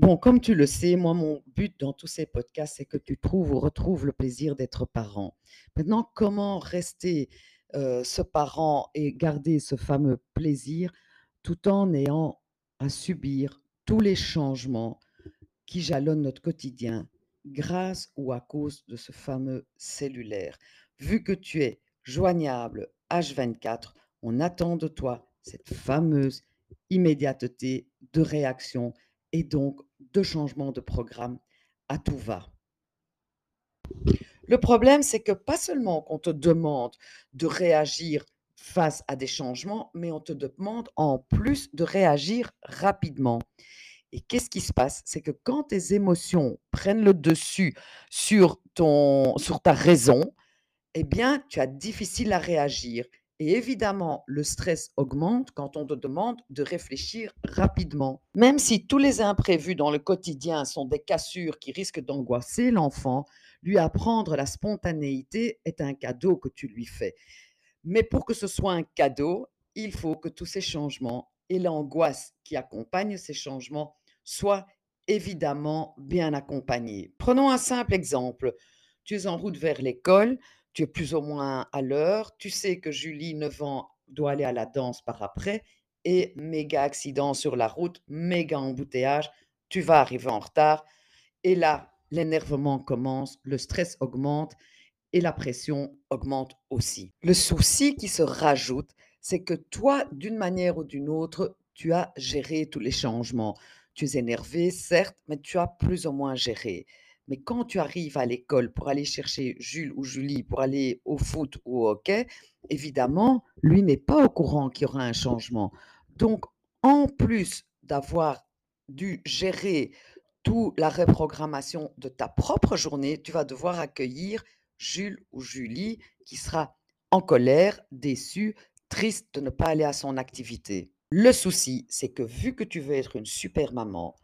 Bon, comme tu le sais, moi, mon but dans tous ces podcasts, c'est que tu trouves ou retrouves le plaisir d'être parent. Maintenant, comment rester euh, ce parent et garder ce fameux plaisir tout en ayant à subir tous les changements qui jalonnent notre quotidien grâce ou à cause de ce fameux cellulaire? Vu que tu es joignable H24, on attend de toi cette fameuse immédiateté de réaction et donc de changement de programme à tout va. Le problème, c'est que pas seulement qu'on te demande de réagir face à des changements, mais on te demande en plus de réagir rapidement. Et qu'est-ce qui se passe? C'est que quand tes émotions prennent le dessus sur, sur ta raison, eh bien, tu as difficile à réagir. Et évidemment, le stress augmente quand on te demande de réfléchir rapidement. Même si tous les imprévus dans le quotidien sont des cassures qui risquent d'angoisser l'enfant, lui apprendre la spontanéité est un cadeau que tu lui fais. Mais pour que ce soit un cadeau, il faut que tous ces changements et l'angoisse qui accompagne ces changements soient évidemment bien accompagnés. Prenons un simple exemple. Tu es en route vers l'école, tu es plus ou moins à l'heure, tu sais que Julie, 9 ans, doit aller à la danse par après, et méga accident sur la route, méga embouteillage, tu vas arriver en retard, et là, l'énervement commence, le stress augmente, et la pression augmente aussi. Le souci qui se rajoute, c'est que toi, d'une manière ou d'une autre, tu as géré tous les changements. Tu es énervé, certes, mais tu as plus ou moins géré. Mais quand tu arrives à l'école pour aller chercher Jules ou Julie pour aller au foot ou au hockey, évidemment, lui n'est pas au courant qu'il y aura un changement. Donc, en plus d'avoir dû gérer toute la reprogrammation de ta propre journée, tu vas devoir accueillir Jules ou Julie qui sera en colère, déçu, triste de ne pas aller à son activité. Le souci, c'est que vu que tu veux être une super maman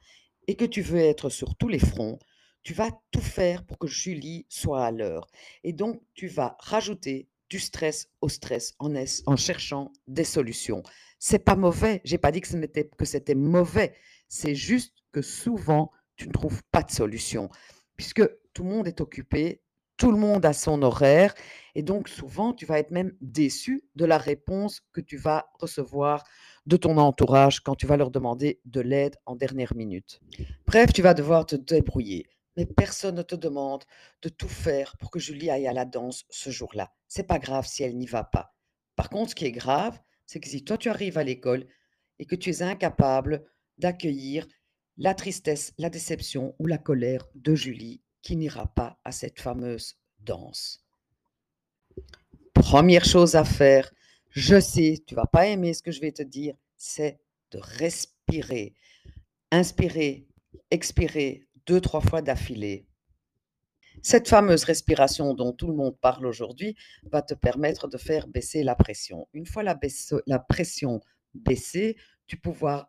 et que tu veux être sur tous les fronts, tu vas tout faire pour que Julie soit à l'heure. Et donc, tu vas rajouter du stress au stress en, cherchant des solutions. C'est pas mauvais. J'ai pas dit que, que c'était mauvais. C'est juste que souvent, tu ne trouves pas de solution. Puisque tout le monde est occupé, tout le monde a son horaire. Et donc, souvent, tu vas être même déçu de la réponse que tu vas recevoir de ton entourage quand tu vas leur demander de l'aide en dernière minute. Bref, tu vas devoir te débrouiller mais personne ne te demande de tout faire pour que Julie aille à la danse ce jour-là. C'est pas grave si elle n'y va pas. Par contre, ce qui est grave, c'est que si toi tu arrives à l'école et que tu es incapable d'accueillir la tristesse, la déception ou la colère de Julie qui n'ira pas à cette fameuse danse. Première chose à faire, je sais, tu vas pas aimer ce que je vais te dire, c'est de respirer. Inspirer, expirer, deux, trois fois d'affilée. Cette fameuse respiration dont tout le monde parle aujourd'hui va te permettre de faire baisser la pression. Une fois la, pression baissée, tu,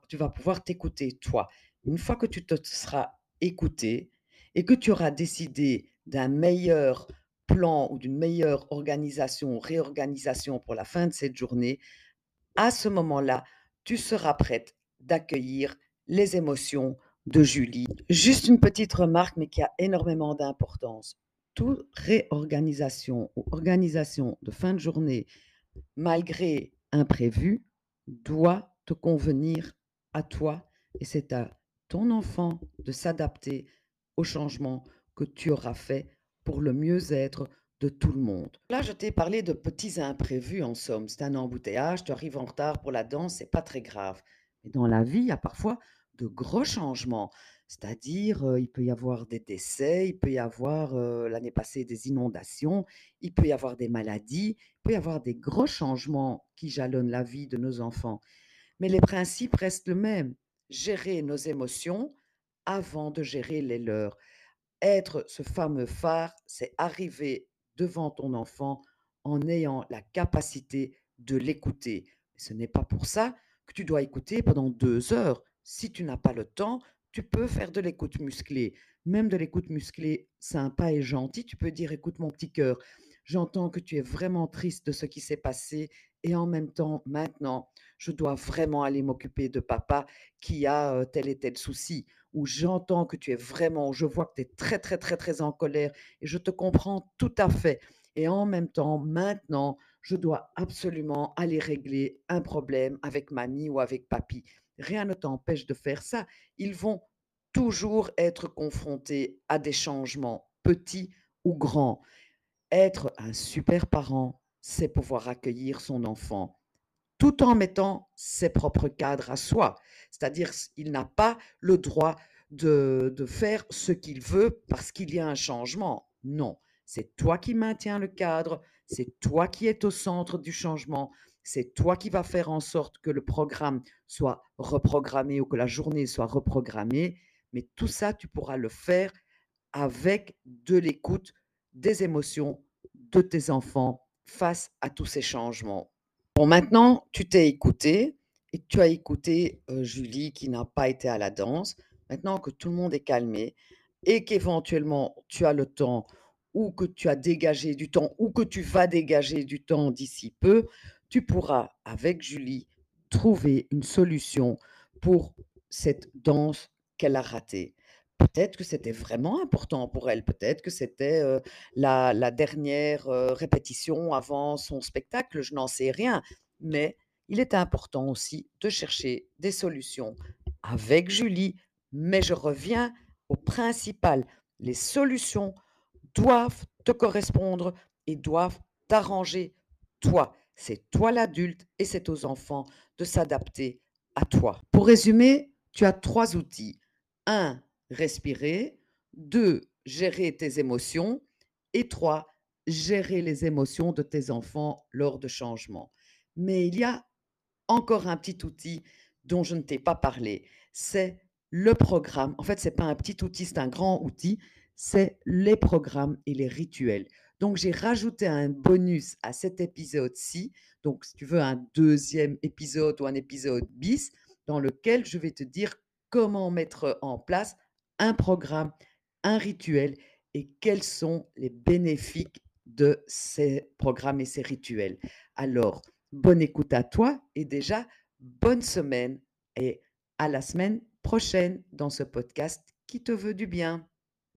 tu vas pouvoir t'écouter toi. Une fois que tu te seras écouté et que tu auras décidé d'un meilleur plan ou d'une meilleure organisation, réorganisation pour la fin de cette journée, à ce moment-là, tu seras prête d'accueillir les émotions de Julie. Juste une petite remarque, mais qui a énormément d'importance. Toute réorganisation ou organisation de fin de journée, malgré imprévu, doit te convenir à toi et c'est à ton enfant de s'adapter au changement que tu auras fait pour le mieux-être de tout le monde. Là, je t'ai parlé de petits imprévus en somme. C'est un embouteillage, tu arrives en retard pour la danse, c'est pas très grave. Mais dans la vie, il y a parfois de gros changements. C'est-à-dire, il peut y avoir des décès, il peut y avoir l'année passée des inondations, il peut y avoir des maladies, il peut y avoir des gros changements qui jalonnent la vie de nos enfants. Mais les principes restent le même. Gérer nos émotions avant de gérer les leurs. Être ce fameux phare, c'est arriver devant ton enfant en ayant la capacité de l'écouter. Ce n'est pas pour ça que tu dois écouter pendant deux heures. Si tu n'as pas le temps, tu peux faire de l'écoute musclée. Même de l'écoute musclée sympa et gentil, tu peux dire, écoute mon petit cœur, j'entends que tu es vraiment triste de ce qui s'est passé et en même temps, maintenant, je dois vraiment aller m'occuper de papa qui a tel et tel souci. où j'entends que tu es vraiment, je vois que tu es très, très, très, très en colère et je te comprends tout à fait. Et en même temps, maintenant, je dois absolument aller régler un problème avec mamie ou avec papy. Rien ne t'empêche de faire ça. Ils vont toujours être confrontés à des changements, petits ou grands. Être un super parent, c'est pouvoir accueillir son enfant tout en mettant ses propres cadres à soi. C'est-à-dire, il n'a pas le droit de, de faire ce qu'il veut parce qu'il y a un changement. Non, c'est toi qui maintiens le cadre, c'est toi qui es au centre du changement, c'est toi qui vas faire en sorte que le programme soit reprogrammé ou que la journée soit reprogrammée. Mais tout ça, tu pourras le faire avec de l'écoute des émotions de tes enfants face à tous ces changements. Bon, maintenant, tu t'es écouté et tu as écouté euh, Julie qui n'a pas été à la danse. Maintenant que tout le monde est calmé et qu'éventuellement tu as le temps ou que tu as dégagé du temps ou que tu vas dégager du temps d'ici peu, tu pourras, avec Julie, trouver une solution pour cette danse qu'elle a ratée. Peut-être que c'était vraiment important pour elle, peut-être que c'était euh, la, dernière euh, répétition avant son spectacle, je n'en sais rien. Mais il est important aussi de chercher des solutions avec Julie. Mais je reviens au principal. Les solutions doivent te correspondre et doivent t'arranger toi. C'est toi l'adulte et c'est aux enfants de s'adapter à toi. Pour résumer, tu as trois outils. Un, respirer. Deux, gérer tes émotions. Et trois, gérer les émotions de tes enfants lors de changements. Mais il y a encore un petit outil dont je ne t'ai pas parlé. C'est le programme. En fait, ce n'est pas un petit outil, c'est un grand outil. C'est les programmes et les rituels. Donc, j'ai rajouté un bonus à cet épisode-ci. Donc, si tu veux un deuxième épisode ou un épisode bis, dans lequel je vais te dire comment mettre en place un programme, un rituel et quels sont les bénéfices de ces programmes et ces rituels. Alors, bonne écoute à toi et déjà, bonne semaine et à la semaine prochaine dans ce podcast qui te veut du bien.